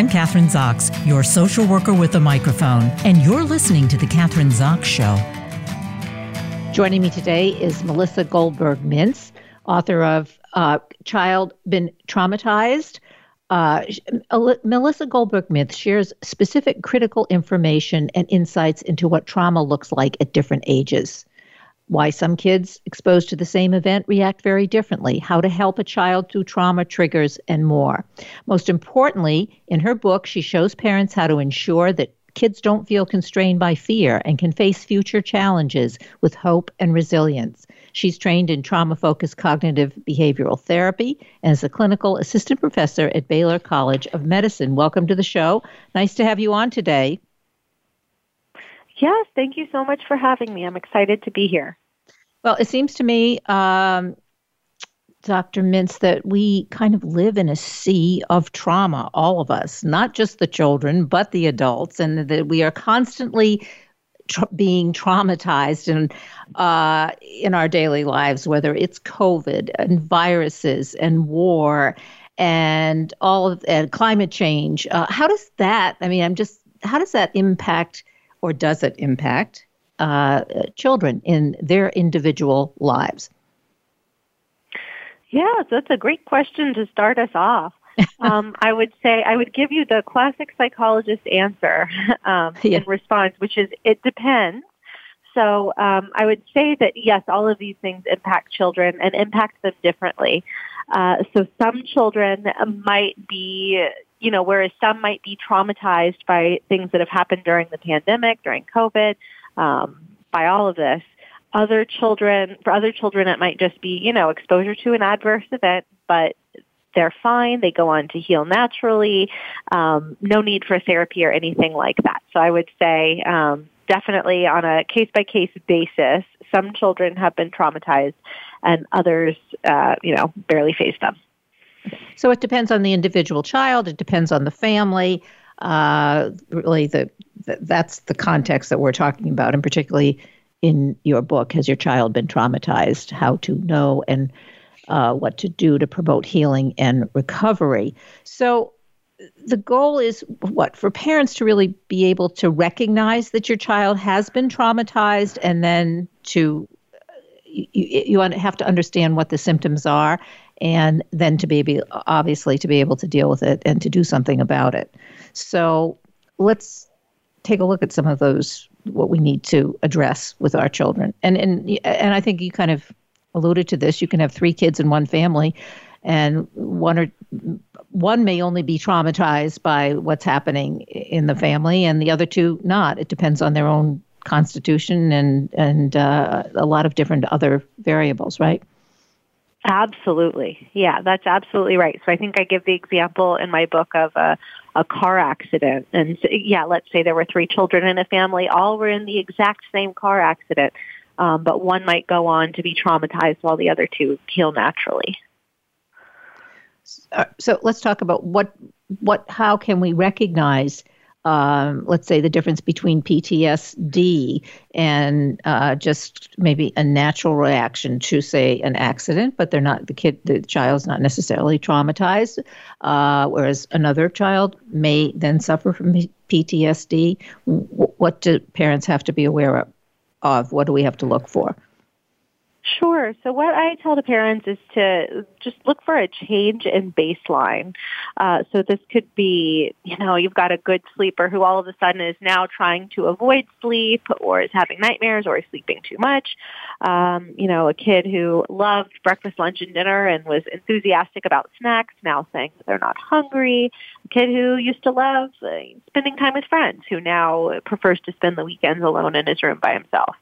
I'm Kathryn Zox, your social worker with a microphone, and you're listening to The Kathryn Zox Show. Joining me today is Melissa Goldberg Mintz, author of uh, Child Been Traumatized. Uh, Melissa Goldberg Mintz shares specific critical information and insights into what trauma looks like at different ages why some kids exposed to the same event react very differently, how to help a child through trauma triggers, and more. Most importantly, in her book, she shows parents how to ensure that kids don't feel constrained by fear and can face future challenges with hope and resilience. She's trained in trauma focused cognitive behavioral therapy and is a clinical assistant professor at Baylor College of Medicine. Welcome to the show. Nice to have you on today. Yes, thank you so much for having me. I'm excited to be here. Well, it seems to me, um, Dr. Mintz, that we kind of live in a sea of trauma, all of us, not just the children, but the adults, and that we are constantly tra- being traumatized in, uh, in our daily lives, whether it's COVID and viruses and war and all of and climate change. Uh, how does that, I mean, I'm just, how does that impact or does it impact uh, children in their individual lives? Yeah, that's a great question to start us off. um, I would say I would give you the classic psychologist answer um, yeah. in response, which is it depends. So um, I would say that yes, all of these things impact children and impact them differently. Uh, so some children might be, you know, whereas some might be traumatized by things that have happened during the pandemic, during COVID, um, by all of this. Other children, for other children, it might just be, you know, exposure to an adverse event, but they're fine. They go on to heal naturally. Um, no need for therapy or anything like that. So I would say um, definitely on a case by case basis, some children have been traumatized and others, uh, you know, barely face them. So it depends on the individual child. It depends on the family. Uh, really, the, the, that's the context that we're talking about, and particularly in your book, has your child been traumatized? How to know and uh, what to do to promote healing and recovery. So, the goal is what for parents to really be able to recognize that your child has been traumatized, and then to you, you have to understand what the symptoms are, and then to be able, obviously to be able to deal with it and to do something about it. So let's take a look at some of those what we need to address with our children. And and and I think you kind of alluded to this. You can have three kids in one family, and one or one may only be traumatized by what's happening in the family, and the other two not. It depends on their own constitution and and uh, a lot of different other variables, right? Absolutely. Yeah, that's absolutely right. So I think I give the example in my book of a, a car accident. And yeah, let's say there were three children in a family, all were in the exact same car accident, um, but one might go on to be traumatized while the other two heal naturally. Uh, so let's talk about what, what, how can we recognize um, let's say the difference between PTSD and uh, just maybe a natural reaction to say an accident, but they're not the kid, the child's not necessarily traumatized, uh, whereas another child may then suffer from PTSD. W- what do parents have to be aware of? of? What do we have to look for? Sure. So what I tell the parents is to just look for a change in baseline. Uh, so this could be, you know, you've got a good sleeper who all of a sudden is now trying to avoid sleep or is having nightmares or is sleeping too much. Um, you know, a kid who loved breakfast, lunch, and dinner and was enthusiastic about snacks now saying they're not hungry. A kid who used to love uh, spending time with friends who now prefers to spend the weekends alone in his room by himself.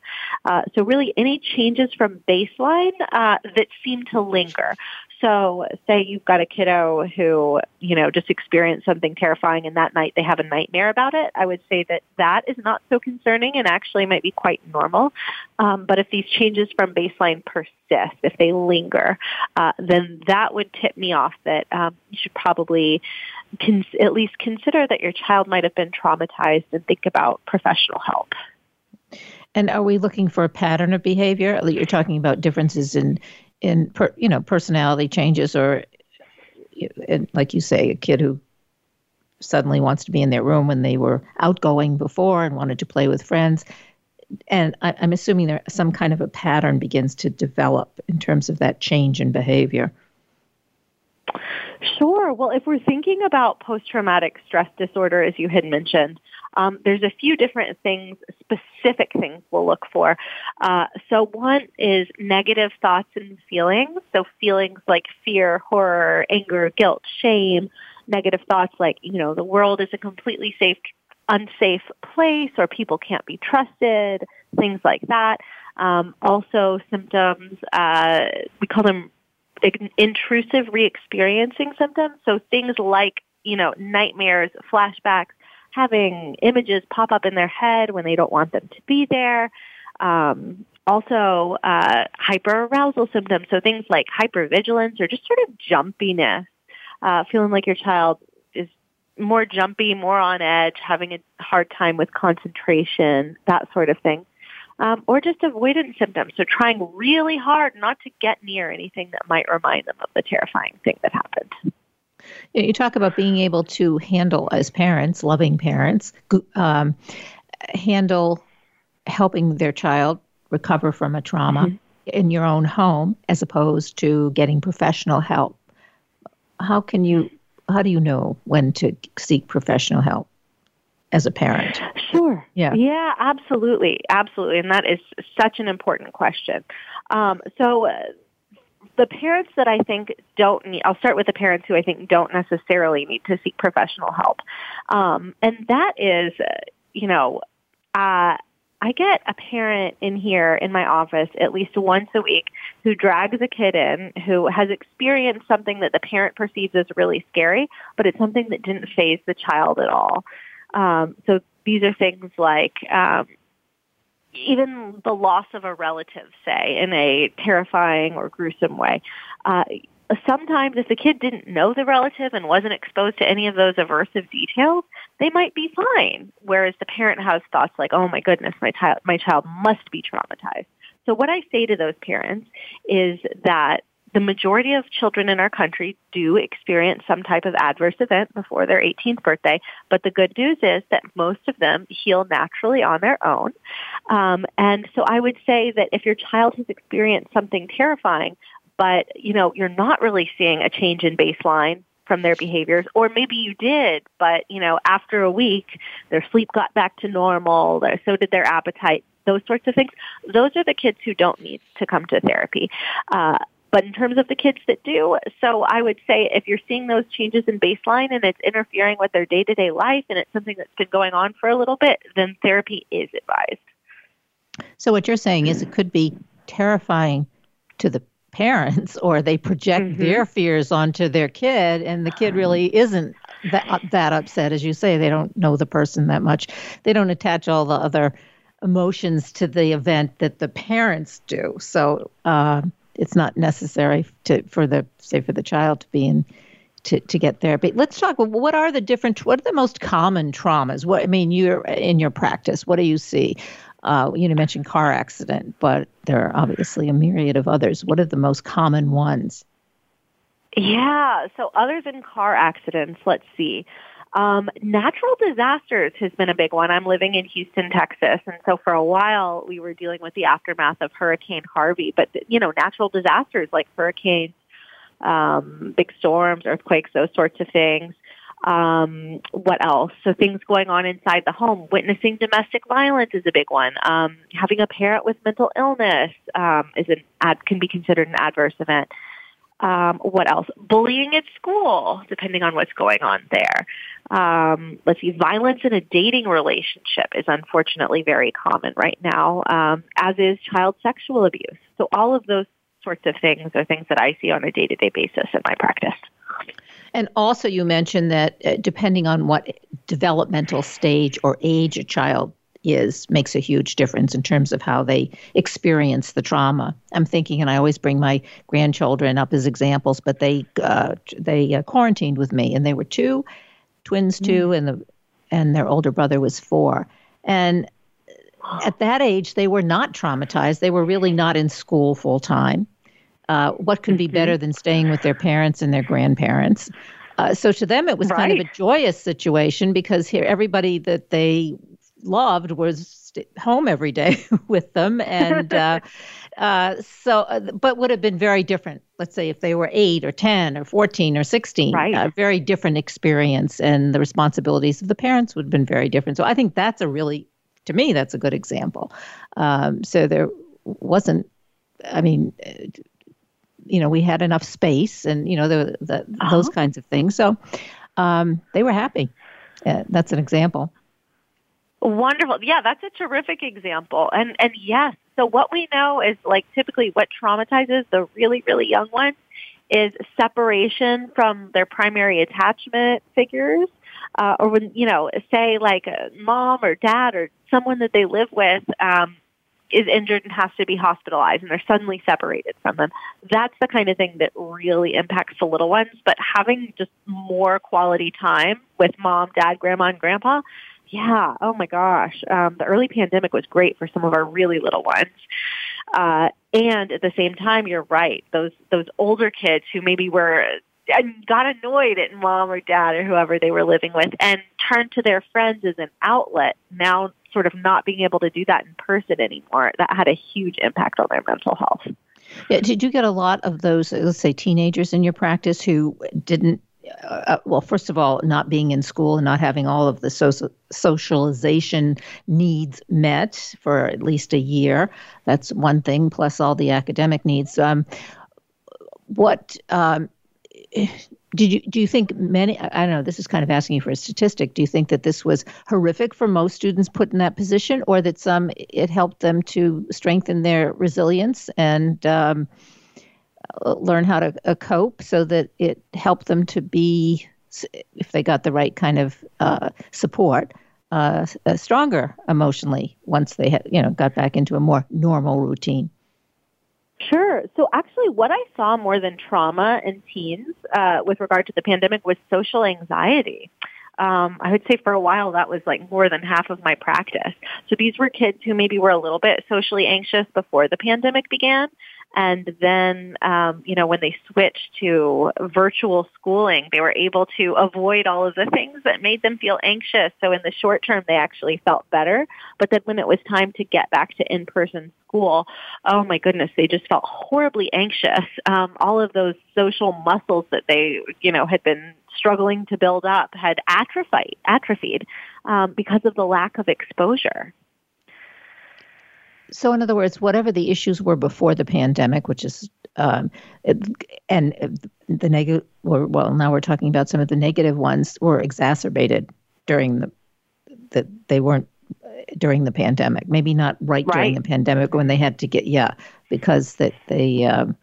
Uh, so really any changes from baseline uh, that seem to linger. So say you've got a kiddo who, you know, just experienced something terrifying and that night they have a nightmare about it. I would say that that is not so concerning and actually might be quite normal. Um, but if these changes from baseline persist, if they linger, uh, then that would tip me off that um, you should probably cons- at least consider that your child might have been traumatized and think about professional help. And are we looking for a pattern of behavior? You're talking about differences in in per, you know personality changes, or like you say, a kid who suddenly wants to be in their room when they were outgoing before and wanted to play with friends. And I, am assuming there some kind of a pattern begins to develop in terms of that change in behavior. Sure. Well, if we're thinking about post-traumatic stress disorder, as you had mentioned, um, there's a few different things, specific things we'll look for. Uh, so one is negative thoughts and feelings. So feelings like fear, horror, anger, guilt, shame, negative thoughts like, you know, the world is a completely safe, unsafe place or people can't be trusted, things like that. Um, also symptoms, uh, we call them intrusive re-experiencing symptoms. So things like, you know, nightmares, flashbacks, having images pop up in their head when they don't want them to be there. Um, also, uh, hyperarousal symptoms. So things like hypervigilance or just sort of jumpiness, uh, feeling like your child is more jumpy, more on edge, having a hard time with concentration, that sort of thing um, or just avoidance symptoms. So trying really hard not to get near anything that might remind them of the terrifying thing that happened. You talk about being able to handle, as parents, loving parents, um, handle helping their child recover from a trauma mm-hmm. in your own home as opposed to getting professional help. How can you, how do you know when to seek professional help? As a parent? Sure. Yeah. Yeah, absolutely. Absolutely. And that is such an important question. Um, so, uh, the parents that I think don't need, I'll start with the parents who I think don't necessarily need to seek professional help. Um, and that is, uh, you know, uh, I get a parent in here in my office at least once a week who drags a kid in who has experienced something that the parent perceives as really scary, but it's something that didn't faze the child at all. Um, so these are things like um, even the loss of a relative, say, in a terrifying or gruesome way. Uh, sometimes if the kid didn't know the relative and wasn't exposed to any of those aversive details, they might be fine. Whereas the parent has thoughts like, oh my goodness, my child, my child must be traumatized. So what I say to those parents is that the majority of children in our country do experience some type of adverse event before their 18th birthday, but the good news is that most of them heal naturally on their own. Um, and so I would say that if your child has experienced something terrifying, but you know you're not really seeing a change in baseline from their behaviors or maybe you did but you know after a week their sleep got back to normal so did their appetite those sorts of things those are the kids who don't need to come to therapy uh, but in terms of the kids that do, so I would say if you're seeing those changes in baseline and it's interfering with their day-to-day life and it's something that's been going on for a little bit, then therapy is advised. So what you're saying is it could be terrifying to the parents or they project mm-hmm. their fears onto their kid and the kid really isn't that that upset as you say they don't know the person that much they don't attach all the other emotions to the event that the parents do so uh, it's not necessary to for the say for the child to be in to, to get therapy. Let's talk. What are the different? What are the most common traumas? What I mean, you're in your practice. What do you see? Uh, you know, mentioned car accident, but there are obviously a myriad of others. What are the most common ones? Yeah. So other than car accidents, let's see. Um, natural disasters has been a big one. I'm living in Houston, Texas, and so for a while we were dealing with the aftermath of Hurricane Harvey. But you know, natural disasters like hurricanes, um, big storms, earthquakes, those sorts of things. Um, what else? So things going on inside the home. Witnessing domestic violence is a big one. Um, having a parent with mental illness um, is an ad can be considered an adverse event. Um, what else? Bullying at school, depending on what's going on there. Um, let's see, violence in a dating relationship is unfortunately very common right now, um, as is child sexual abuse. So all of those sorts of things are things that I see on a day-to-day basis in my practice. And also, you mentioned that uh, depending on what developmental stage or age a child is makes a huge difference in terms of how they experience the trauma. I'm thinking, and I always bring my grandchildren up as examples, but they uh, they uh, quarantined with me, and they were two, twins two, mm. and the and their older brother was four, and at that age they were not traumatized. They were really not in school full time. Uh, what could be mm-hmm. better than staying with their parents and their grandparents? Uh, so to them, it was right. kind of a joyous situation because here everybody that they loved was home every day with them, and uh, uh, so, uh, but would have been very different. Let's say if they were eight or ten or fourteen or sixteen, right? A very different experience, and the responsibilities of the parents would have been very different. So I think that's a really, to me, that's a good example. Um, so there wasn't, I mean you know, we had enough space and, you know, the, the, uh-huh. those kinds of things. So um, they were happy. Uh, that's an example. Wonderful. Yeah, that's a terrific example. And and yes, so what we know is like typically what traumatizes the really really young ones is separation from their primary attachment figures. Uh, or when you know, say like a mom or dad or someone that they live with um, is injured and has to be hospitalized and they're suddenly separated from them. That's the kind of thing that really impacts the little ones. But having just more quality time with mom, dad, grandma, and grandpa, yeah, oh my gosh. Um, the early pandemic was great for some of our really little ones. Uh, and at the same time, you're right. Those those older kids who maybe were and got annoyed at mom or dad or whoever they were living with and turned to their friends as an outlet now sort of not being able to do that in person anymore that had a huge impact on their mental health yeah, did you get a lot of those let's say teenagers in your practice who didn't uh, uh well, first of all, not being in school and not having all of the social socialization needs met for at least a year. That's one thing, plus all the academic needs. Um, what um, did you do you think many i don't know this is kind of asking you for a statistic do you think that this was horrific for most students put in that position or that some it helped them to strengthen their resilience and um, learn how to uh, cope so that it helped them to be if they got the right kind of uh, support uh, stronger emotionally once they had you know got back into a more normal routine Sure. So actually, what I saw more than trauma in teens uh, with regard to the pandemic was social anxiety. Um, I would say for a while that was like more than half of my practice. So these were kids who maybe were a little bit socially anxious before the pandemic began, and then, um, you know, when they switched to virtual schooling, they were able to avoid all of the things that made them feel anxious. So in the short term, they actually felt better. But then when it was time to get back to in-person school, oh my goodness, they just felt horribly anxious. Um, all of those social muscles that they, you know, had been struggling to build up had atrophied, atrophied um, because of the lack of exposure. So, in other words, whatever the issues were before the pandemic, which is, um, and the negative, well, now we're talking about some of the negative ones, were exacerbated during the, that they weren't during the pandemic. Maybe not right, right, during the pandemic when they had to get, yeah, because that they, um,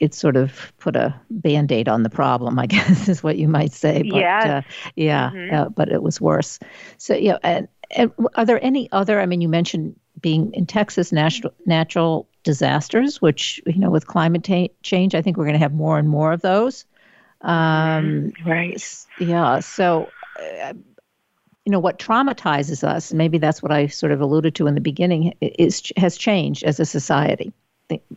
it sort of put a band aid on the problem, I guess is what you might say. But, yeah. Uh, yeah. Mm-hmm. Uh, but it was worse. So, yeah. And, and are there any other, I mean, you mentioned being in Texas, natural natural disasters, which you know with climate ta- change, I think we're going to have more and more of those. Um, right. Yeah. So, uh, you know, what traumatizes us, maybe that's what I sort of alluded to in the beginning, is has changed as a society.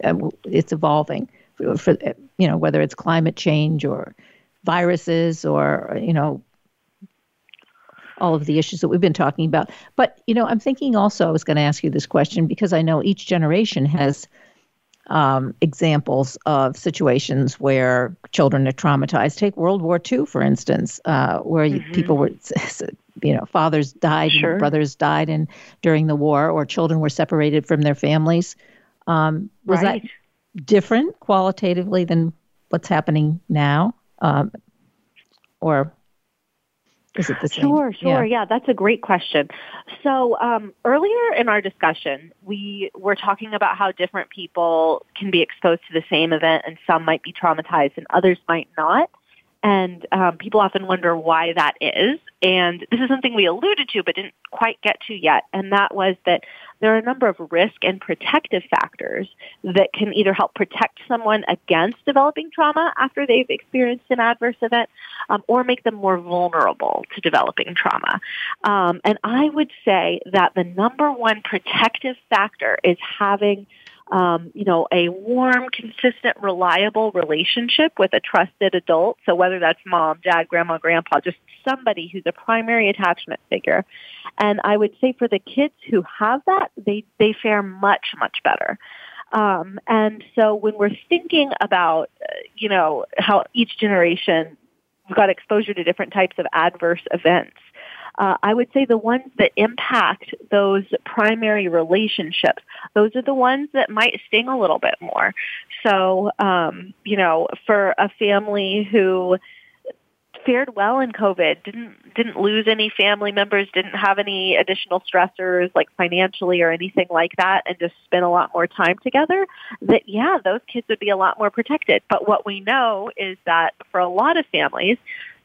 Uh, it's evolving for, for you know whether it's climate change or viruses or you know all of the issues that we've been talking about. But, you know, I'm thinking also, I was going to ask you this question because I know each generation has um, examples of situations where children are traumatized. Take World War II, for instance, uh, where mm-hmm. people were, you know, fathers died, sure. brothers died in, during the war, or children were separated from their families. Um, was right. that different qualitatively than what's happening now? Um, or is it the same? Sure, sure. Yeah, yeah that's a great question. So um, earlier in our discussion, we were talking about how different people can be exposed to the same event, and some might be traumatized and others might not. And um, people often wonder why that is. And this is something we alluded to but didn't quite get to yet. And that was that there are a number of risk and protective factors that can either help protect someone against developing trauma after they've experienced an adverse event um, or make them more vulnerable to developing trauma. Um, and I would say that the number one protective factor is having um, you know, a warm, consistent, reliable relationship with a trusted adult. So whether that's mom, dad, grandma, grandpa, just somebody who's a primary attachment figure. And I would say for the kids who have that, they, they fare much, much better. Um, and so when we're thinking about, uh, you know, how each generation got exposure to different types of adverse events, uh, I would say the ones that impact those primary relationships, those are the ones that might sting a little bit more. So, um, you know, for a family who fared well in COVID, didn't didn't lose any family members, didn't have any additional stressors like financially or anything like that, and just spent a lot more time together, that yeah, those kids would be a lot more protected. But what we know is that for a lot of families,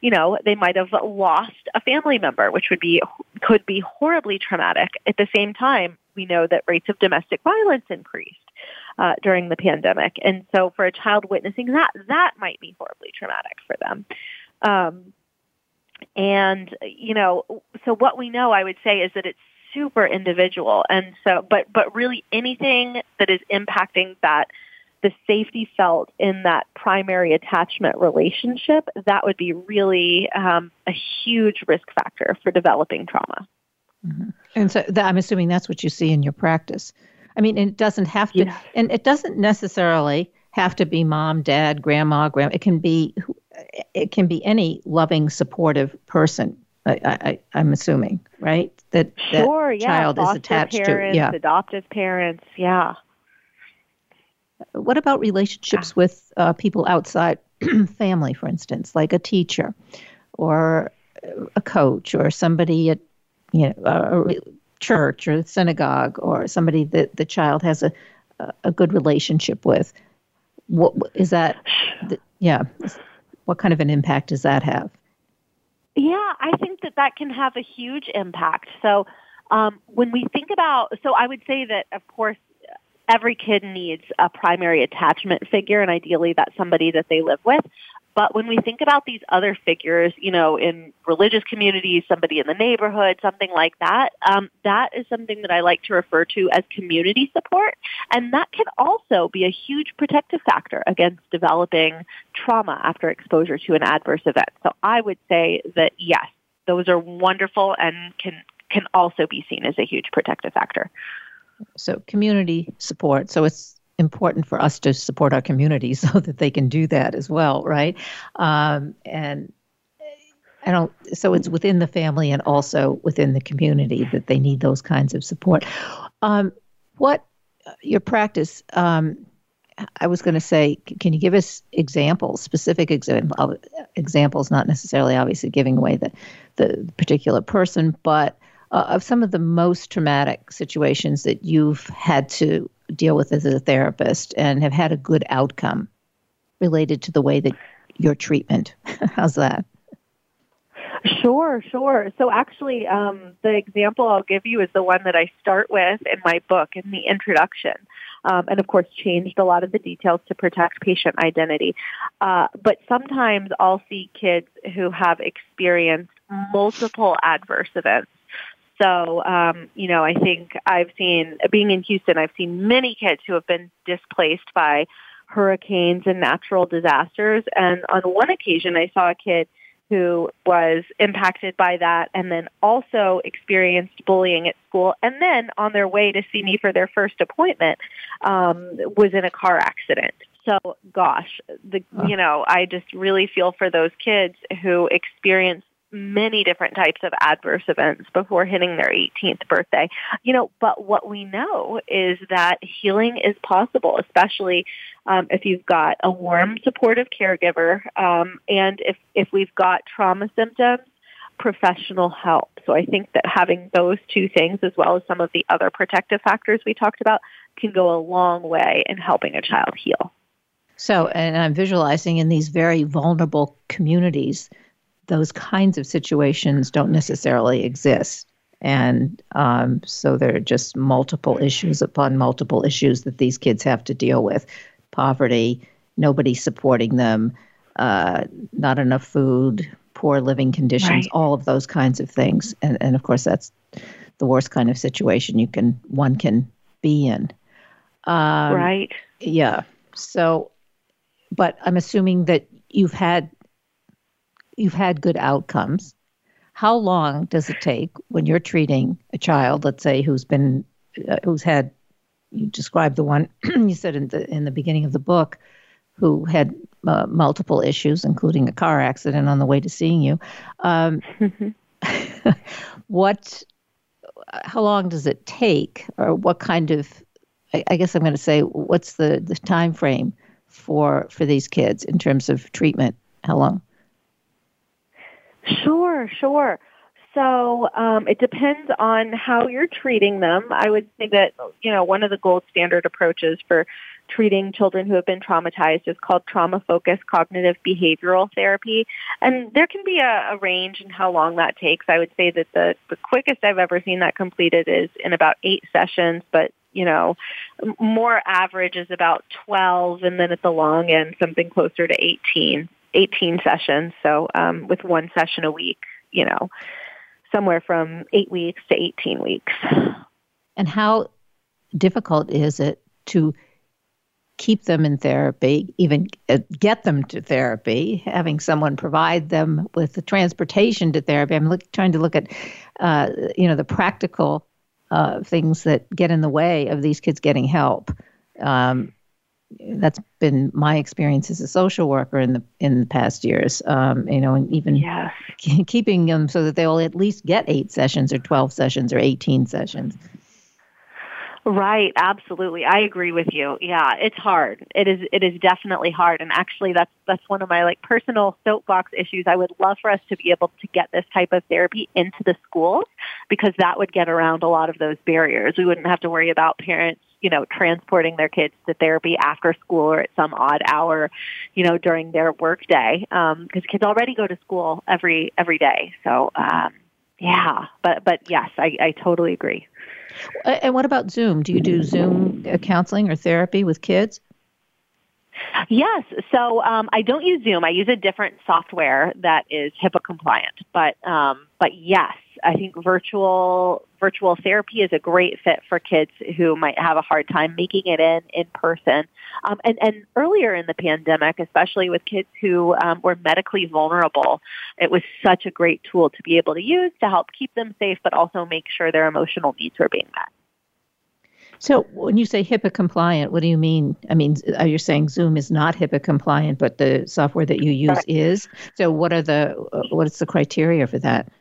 you know, they might have lost a family member, which would be, could be horribly traumatic. At the same time, we know that rates of domestic violence increased uh, during the pandemic. And so for a child witnessing that, that might be horribly traumatic for them. Um, and, you know, so what we know, I would say, is that it's super individual. And so, but, but really anything that is impacting that the safety felt in that primary attachment relationship, that would be really um, a huge risk factor for developing trauma. Mm-hmm. And so that, I'm assuming that's what you see in your practice. I mean, it doesn't have to, yeah. and it doesn't necessarily have to be mom, dad, grandma, grandma. It can be, it can be any loving, supportive person. I, I, am assuming, right? That sure, that yeah. child Foster is attached parents, to, yeah. adoptive parents, yeah. What about relationships with uh, people outside family, for instance, like a teacher or a coach or somebody at you know a church or synagogue or somebody that the child has a a good relationship with? What is that? Yeah, what kind of an impact does that have? Yeah, I think that that can have a huge impact. So um, when we think about, so I would say that, of course, every kid needs a primary attachment figure, and ideally that's somebody that they live with. But when we think about these other figures, you know, in religious communities, somebody in the neighborhood, something like that, um, that is something that I like to refer to as community support. And that can also be a huge protective factor against developing trauma after exposure to an adverse event. So I would say that yes, those are wonderful and can, can also be seen as a huge protective factor. So community support. So it's important for us to support our community so that they can do that as well, right? Um, and I don't. So it's within the family and also within the community that they need those kinds of support. Um, what your practice? Um, I was going to say, can you give us examples, specific example, examples, not necessarily obviously giving away the the particular person, but uh, of some of the most traumatic situations that you've had to deal with as a therapist and have had a good outcome related to the way that your treatment. How's that? Sure, sure. So actually, um, the example I'll give you is the one that I start with in my book in the introduction. Um, and of course changed a lot of the details to protect patient identity. Uh, but sometimes I'll see kids who have experienced multiple adverse events so, um, you know, I think I've seen, being in Houston, I've seen many kids who have been displaced by hurricanes and natural disasters. And on one occasion, I saw a kid who was impacted by that and then also experienced bullying at school and then on their way to see me for their first appointment um, was in a car accident so gosh the you know i just really feel for those kids who experience many different types of adverse events before hitting their 18th birthday. You know, but what we know is that healing is possible, especially um, if you've got a warm, supportive caregiver, um, and if if we've got trauma symptoms, professional help. So I think that having those two things, as well as some of the other protective factors we talked about, can go a long way in helping a child heal. So, and I'm visualizing in these very vulnerable communities those kinds of situations don't necessarily exist. And um, so there are just multiple issues upon multiple issues that these kids have to deal with poverty, nobody supporting them, uh, not enough food, poor living conditions, right. all of those kinds of things. And, and of course, that's the worst kind of situation you can one can be in. Um, right. Yeah. So, but I'm assuming that you've had you've had good outcomes. How long does it take when you're treating a child, let's say, who's been uh, who's had you described the one you said in the in the beginning of the book who had uh, multiple issues, including a car accident on the way to seeing you. Um, what? How long does it take, or what kind of? I, I guess I'm going to say, what's the the time frame for for these kids in terms of treatment? How long? Sure, sure. So um, it depends on how you're treating them. I would say that you know one of the gold standard approaches for treating children who have been traumatized is called trauma focused cognitive behavioral therapy, and there can be a, a range in how long that takes. I would say that the the quickest I've ever seen that completed is in about eight sessions, but you know, more average is about 12 and then at the long end something closer to 18, 18 sessions. So um, with one session a week, you know somewhere from eight weeks to 18 weeks. And how difficult is it to keep them in therapy, even uh, get them to therapy, having someone provide them with the transportation to therapy? I'm look, trying to look at, uh, you know, the practical uh, things that get in the way of these kids getting help. Um, that's been my experience as a social worker in the in the past years. Um, you know, and even yes. keeping them so that they will at least get eight sessions or twelve sessions or eighteen sessions. Right, absolutely. I agree with you. Yeah, it's hard. It is it is definitely hard and actually that's that's one of my like personal soapbox issues. I would love for us to be able to get this type of therapy into the schools because that would get around a lot of those barriers. We wouldn't have to worry about parents you know, transporting their kids to therapy after school or at some odd hour, you know, during their work day. Um, cause kids already go to school every, every day. So, um, yeah, but, but yes, I, I totally agree. And what about Zoom? Do you do Zoom counseling or therapy with kids? Yes. So um, I don't use Zoom. I use a different software that is HIPAA compliant. But um, but yes, I think virtual virtual therapy is a great fit for kids who might have a hard time making it in in person. Um, and, and earlier in the pandemic, especially with kids who um, were medically vulnerable, it was such a great tool to be able to use to help keep them safe, but also make sure their emotional needs were being met. So when you say HIPAA compliant, what do you mean? I mean, are you saying Zoom is not HIPAA compliant, but the software that you use is? So what are the what is the criteria for that?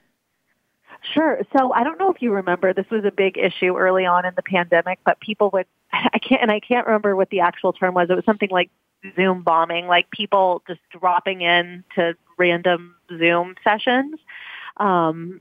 Sure. So I don't know if you remember, this was a big issue early on in the pandemic, but people would, I can't, and I can't remember what the actual term was. It was something like Zoom bombing, like people just dropping in to random Zoom sessions. Um,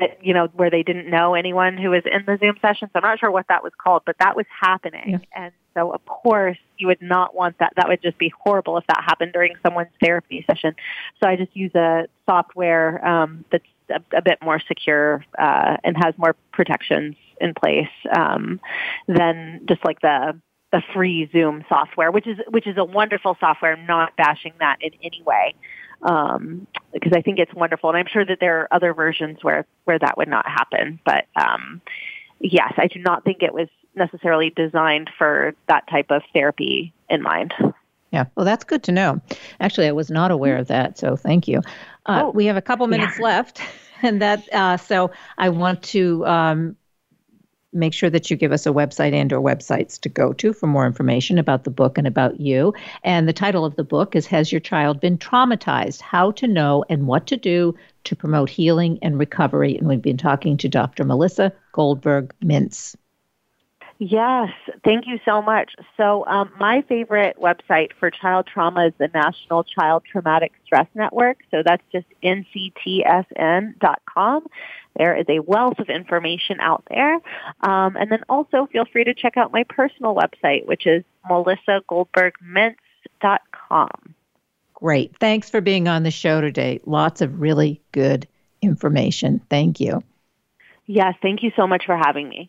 that, you know, where they didn't know anyone who was in the Zoom session. So I'm not sure what that was called, but that was happening. Yeah. And so of course you would not want that. That would just be horrible if that happened during someone's therapy session. So I just use a software um, that's a, a bit more secure uh, and has more protections in place um, than just like the the free Zoom software, which is which is a wonderful software. I'm not bashing that in any way um, because I think it's wonderful, and I'm sure that there are other versions where where that would not happen. But um, yes, I do not think it was necessarily designed for that type of therapy in mind. Yeah, well, that's good to know. Actually, I was not aware of that, so thank you. Uh, oh, we have a couple minutes yeah. left, and that uh, so I want to um, make sure that you give us a website and or websites to go to for more information about the book and about you. And the title of the book is Has Your Child Been Traumatized? How to Know and What to Do to Promote Healing and Recovery. And we've been talking to Dr. Melissa Goldberg Mintz. Yes, thank you so much. So, um, my favorite website for child trauma is the National Child Traumatic Stress Network. So that's just nctsn.com. There is a wealth of information out there. Um, and then also feel free to check out my personal website, which is melissagoldbergmintz.com. Great. Thanks for being on the show today. Lots of really good information. Thank you. Yes, thank you so much for having me.